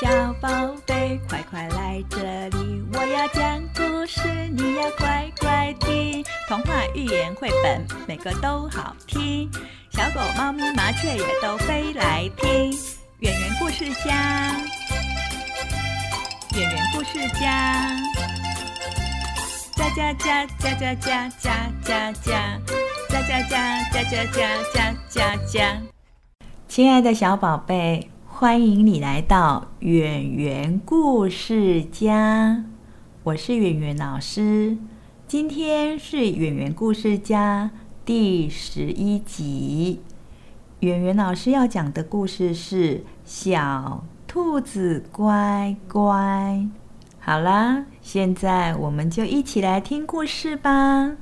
小宝贝，快快来这里！我要讲故事，你要乖乖听。童话、寓言、绘本，每个都好听。小狗、猫咪、麻雀也都飞来听。圆圆故事家，圆圆故事家，家家家家家家家家家家家家家家家家。亲爱的小宝贝。欢迎你来到圆圆故事家，我是圆圆老师。今天是圆圆故事家第十一集。圆圆老师要讲的故事是《小兔子乖乖》。好啦，现在我们就一起来听故事吧。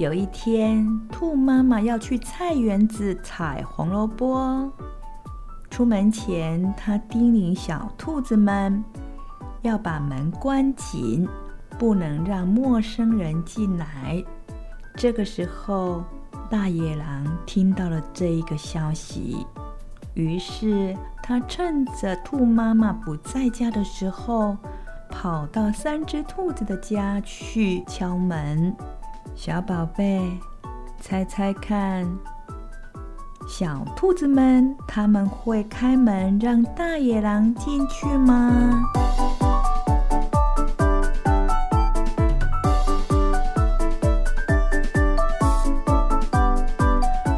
有一天，兔妈妈要去菜园子采红萝卜。出门前，她叮咛小兔子们要把门关紧，不能让陌生人进来。这个时候，大野狼听到了这一个消息，于是他趁着兔妈妈不在家的时候，跑到三只兔子的家去敲门。小宝贝，猜猜看，小兔子们他们会开门让大野狼进去吗？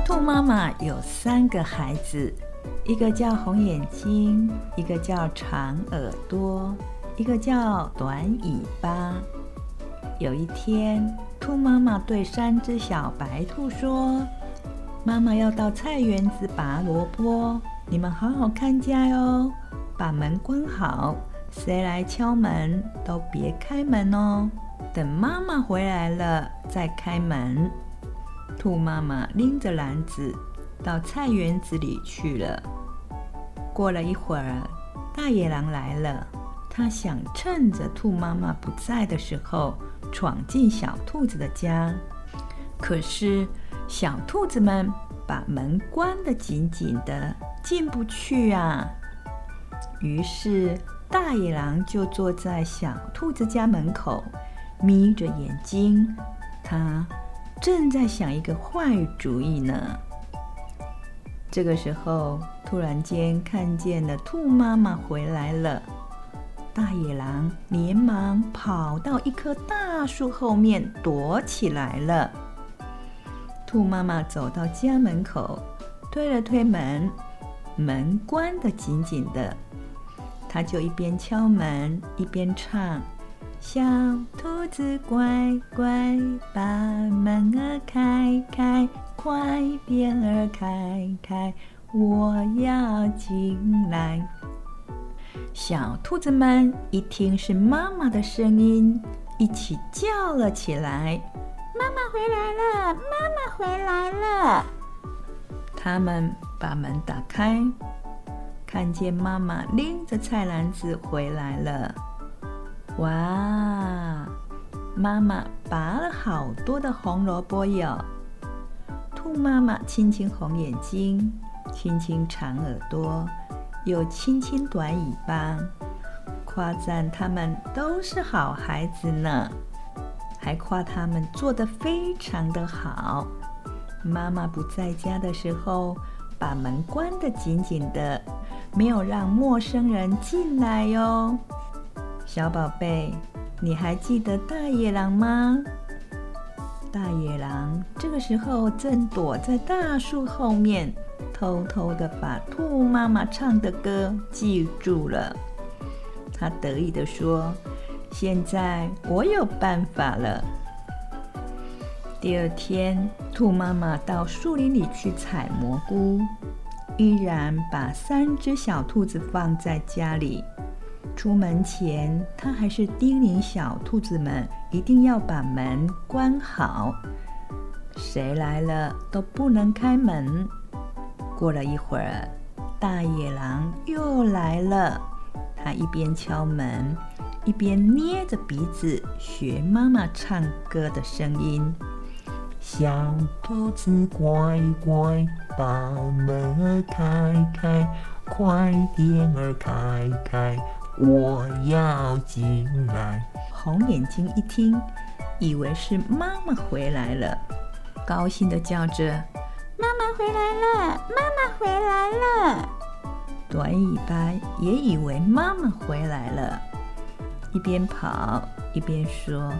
兔妈妈有三个孩子，一个叫红眼睛，一个叫长耳朵，一个叫短尾巴。有一天。兔妈妈对三只小白兔说：“妈妈要到菜园子拔萝卜，你们好好看家哟，把门关好，谁来敲门都别开门哦，等妈妈回来了再开门。”兔妈妈拎着篮子到菜园子里去了。过了一会儿，大野狼来了，他想趁着兔妈妈不在的时候。闯进小兔子的家，可是小兔子们把门关得紧紧的，进不去啊。于是大野狼就坐在小兔子家门口，眯着眼睛，他正在想一个坏主意呢。这个时候，突然间看见了兔妈妈回来了。大野狼连忙跑到一棵大树后面躲起来了。兔妈妈走到家门口，推了推门，门关得紧紧的。她就一边敲门一边唱：“小兔子乖乖，把门儿开开，快点儿开开，我要进来。”小兔子们一听是妈妈的声音，一起叫了起来：“妈妈回来了！妈妈回来了！”他们把门打开，看见妈妈拎着菜篮子回来了。哇！妈妈拔了好多的红萝卜哟。兔妈妈亲亲红眼睛，亲亲长耳朵。又轻轻短尾巴，夸赞他们都是好孩子呢，还夸他们做的非常的好。妈妈不在家的时候，把门关得紧紧的，没有让陌生人进来哟。小宝贝，你还记得大野狼吗？大野狼这个时候正躲在大树后面。偷偷的把兔妈妈唱的歌记住了，他得意的说：“现在我有办法了。”第二天，兔妈妈到树林里去采蘑菇，依然把三只小兔子放在家里。出门前，他还是叮咛小兔子们一定要把门关好，谁来了都不能开门。过了一会儿，大野狼又来了。他一边敲门，一边捏着鼻子学妈妈唱歌的声音。小兔子乖乖，把门儿开开，快点儿开开，我要进来。红眼睛一听，以为是妈妈回来了，高兴的叫着：“妈妈回来了，妈妈回来了！”短尾巴也以为妈妈回来了，一边跑一边说：“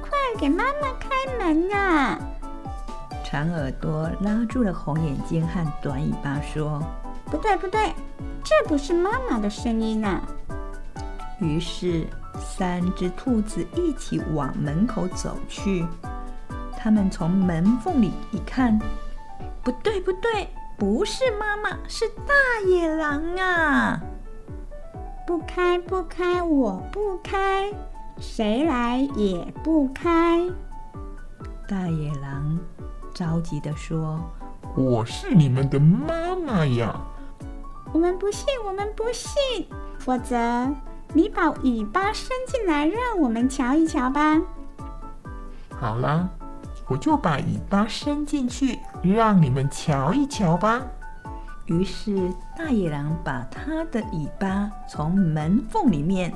快给妈妈开门啊！”长耳朵拉住了红眼睛和短尾巴说：“不对，不对，这不是妈妈的声音啊！”于是三只兔子一起往门口走去。他们从门缝里一看，不对，不对。不是妈妈，是大野狼啊！不开，不开，我不开，谁来也不开。大野狼着急的说：“我是你们的妈妈呀！”我们不信，我们不信，否则你把尾巴伸进来，让我们瞧一瞧吧。好了。我就把尾巴伸进去，让你们瞧一瞧吧。于是大野狼把它的尾巴从门缝里面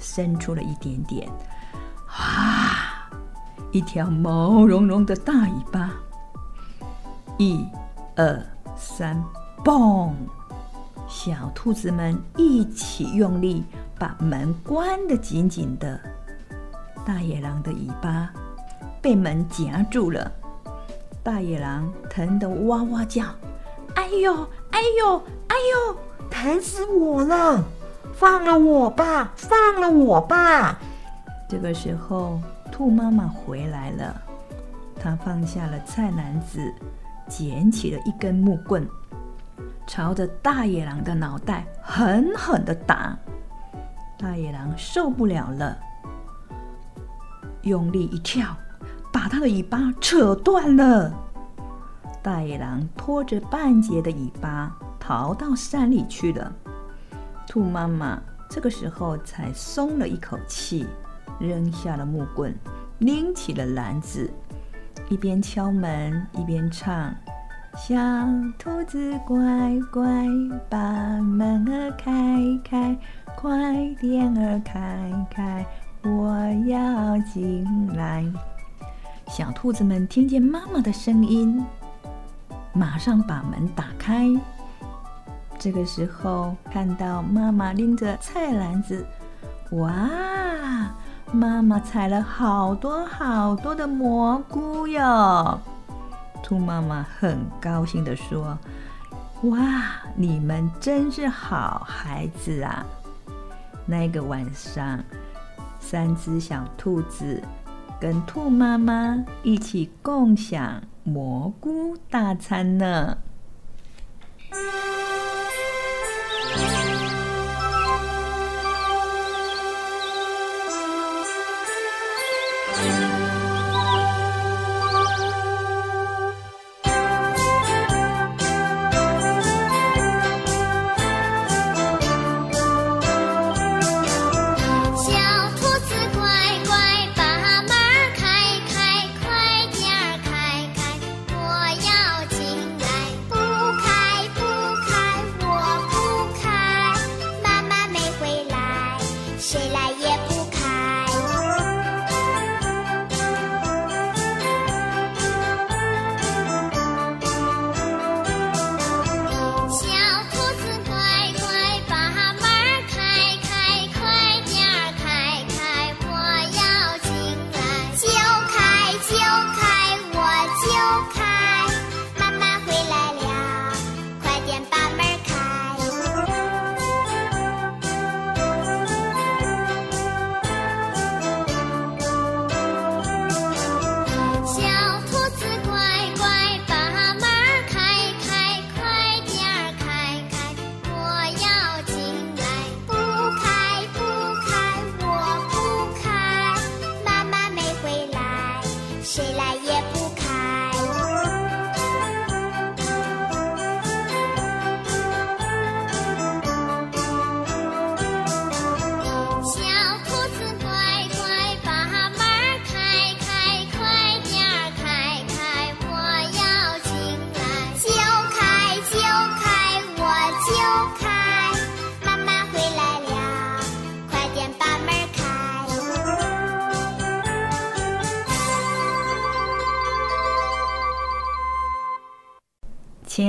伸出了一点点，啊，一条毛茸茸的大尾巴！一、二、三，嘣！小兔子们一起用力把门关得紧紧的。大野狼的尾巴。被门夹住了，大野狼疼得哇哇叫：“哎呦，哎呦，哎呦，疼死我了！放了我吧，放了我吧！”这个时候，兔妈妈回来了，她放下了菜篮子，捡起了一根木棍，朝着大野狼的脑袋狠狠的打。大野狼受不了了，用力一跳。把它的尾巴扯断了，大野狼拖着半截的尾巴逃到山里去了。兔妈妈这个时候才松了一口气，扔下了木棍，拎起了篮子，一边敲门一边唱：“小兔子乖乖，把门儿开开，快点儿开开，我要进来。”小兔子们听见妈妈的声音，马上把门打开。这个时候，看到妈妈拎着菜篮子，哇！妈妈采了好多好多的蘑菇哟。兔妈妈很高兴的说：“哇，你们真是好孩子啊！”那个晚上，三只小兔子。跟兔妈妈一起共享蘑菇大餐呢。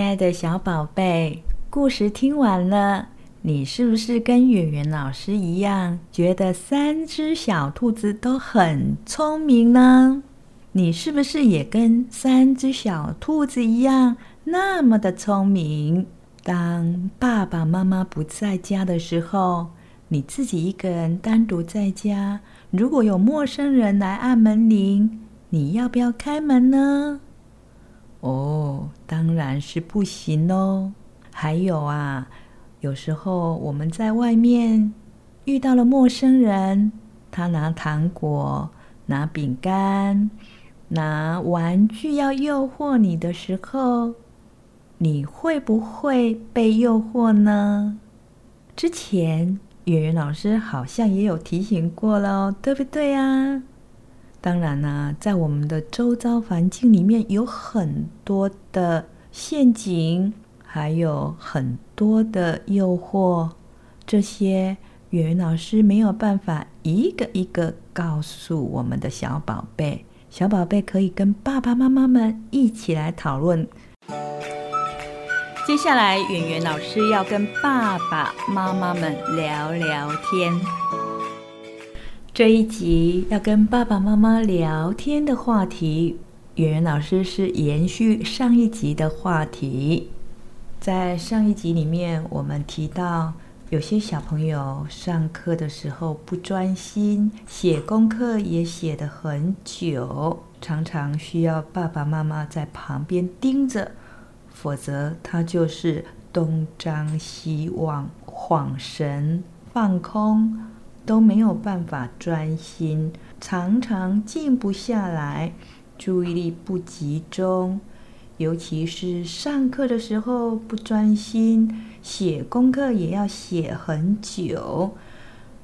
爱的小宝贝，故事听完了，你是不是跟圆圆老师一样，觉得三只小兔子都很聪明呢？你是不是也跟三只小兔子一样，那么的聪明？当爸爸妈妈不在家的时候，你自己一个人单独在家，如果有陌生人来按门铃，你要不要开门呢？哦，当然是不行喽。还有啊，有时候我们在外面遇到了陌生人，他拿糖果、拿饼干、拿玩具要诱惑你的时候，你会不会被诱惑呢？之前圆圆老师好像也有提醒过了，对不对啊？当然啦，在我们的周遭环境里面有很多的陷阱，还有很多的诱惑。这些圆圆老师没有办法一个一个告诉我们的小宝贝，小宝贝可以跟爸爸妈妈们一起来讨论。接下来，圆圆老师要跟爸爸妈妈们聊聊天。这一集要跟爸爸妈妈聊天的话题，圆圆老师是延续上一集的话题。在上一集里面，我们提到有些小朋友上课的时候不专心，写功课也写得很久，常常需要爸爸妈妈在旁边盯着，否则他就是东张西望、晃神、放空。都没有办法专心，常常静不下来，注意力不集中，尤其是上课的时候不专心，写功课也要写很久，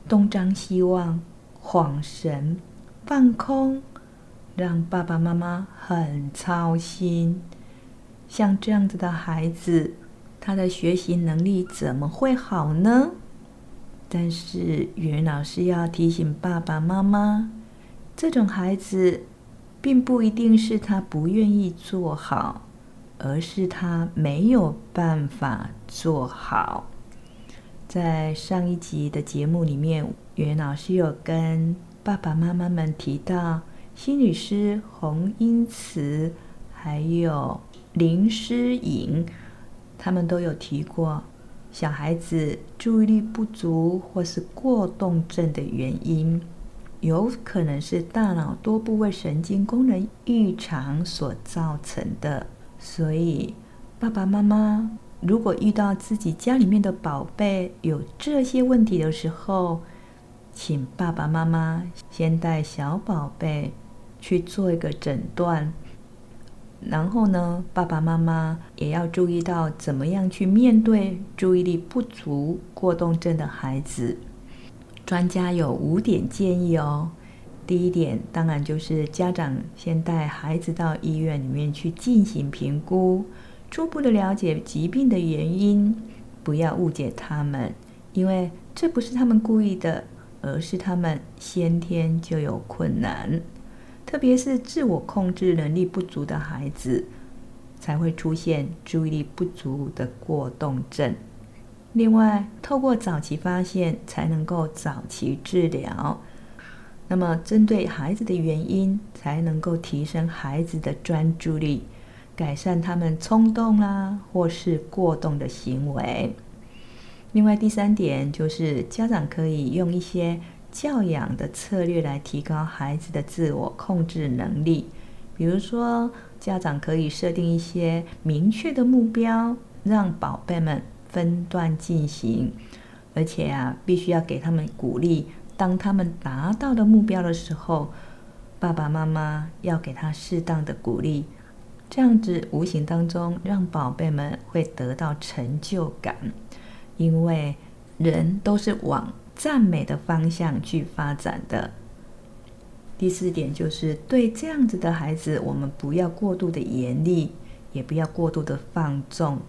东张西望，晃神，放空，让爸爸妈妈很操心。像这样子的孩子，他的学习能力怎么会好呢？但是，袁老师要提醒爸爸妈妈，这种孩子，并不一定是他不愿意做好，而是他没有办法做好。在上一集的节目里面，袁老师有跟爸爸妈妈们提到，心理师洪英慈还有林诗颖，他们都有提过。小孩子注意力不足或是过动症的原因，有可能是大脑多部位神经功能异常所造成的。所以，爸爸妈妈如果遇到自己家里面的宝贝有这些问题的时候，请爸爸妈妈先带小宝贝去做一个诊断。然后呢，爸爸妈妈也要注意到怎么样去面对注意力不足过动症的孩子。专家有五点建议哦。第一点，当然就是家长先带孩子到医院里面去进行评估，初步的了解疾病的原因，不要误解他们，因为这不是他们故意的，而是他们先天就有困难。特别是自我控制能力不足的孩子，才会出现注意力不足的过动症。另外，透过早期发现，才能够早期治疗。那么，针对孩子的原因，才能够提升孩子的专注力，改善他们冲动啦或是过动的行为。另外，第三点就是家长可以用一些。教养的策略来提高孩子的自我控制能力，比如说，家长可以设定一些明确的目标，让宝贝们分段进行，而且啊，必须要给他们鼓励。当他们达到的目标的时候，爸爸妈妈要给他适当的鼓励，这样子无形当中让宝贝们会得到成就感，因为人都是往。赞美的方向去发展的。第四点就是对这样子的孩子，我们不要过度的严厉，也不要过度的放纵。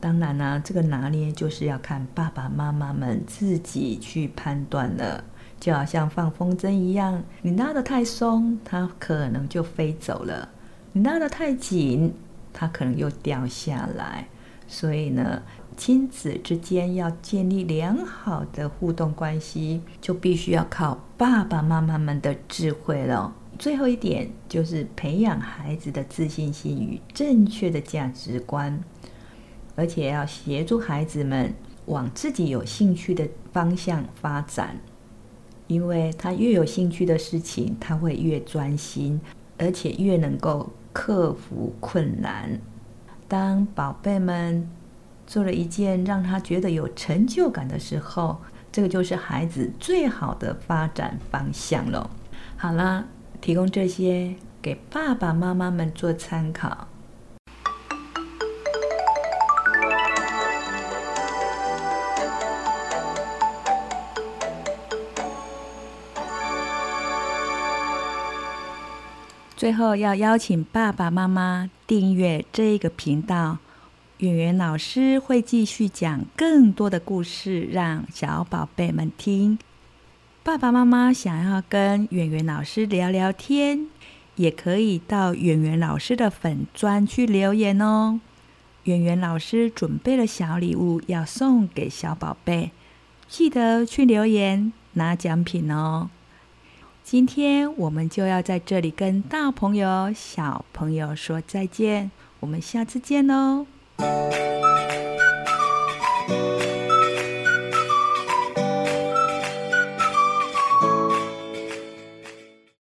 当然呢，这个拿捏就是要看爸爸妈妈们自己去判断了。就好像放风筝一样，你拉得太松，它可能就飞走了；你拉得太紧，它可能又掉下来。所以呢，亲子之间要建立良好的互动关系，就必须要靠爸爸妈妈们的智慧了。最后一点就是培养孩子的自信心与正确的价值观，而且要协助孩子们往自己有兴趣的方向发展，因为他越有兴趣的事情，他会越专心，而且越能够克服困难。当宝贝们做了一件让他觉得有成就感的时候，这个就是孩子最好的发展方向了。好啦，提供这些给爸爸妈妈们做参考。最后要邀请爸爸妈妈订阅这个频道，圆圆老师会继续讲更多的故事，让小宝贝们听。爸爸妈妈想要跟圆圆老师聊聊天，也可以到圆圆老师的粉专去留言哦。圆圆老师准备了小礼物要送给小宝贝，记得去留言拿奖品哦。今天我们就要在这里跟大朋友、小朋友说再见，我们下次见喽。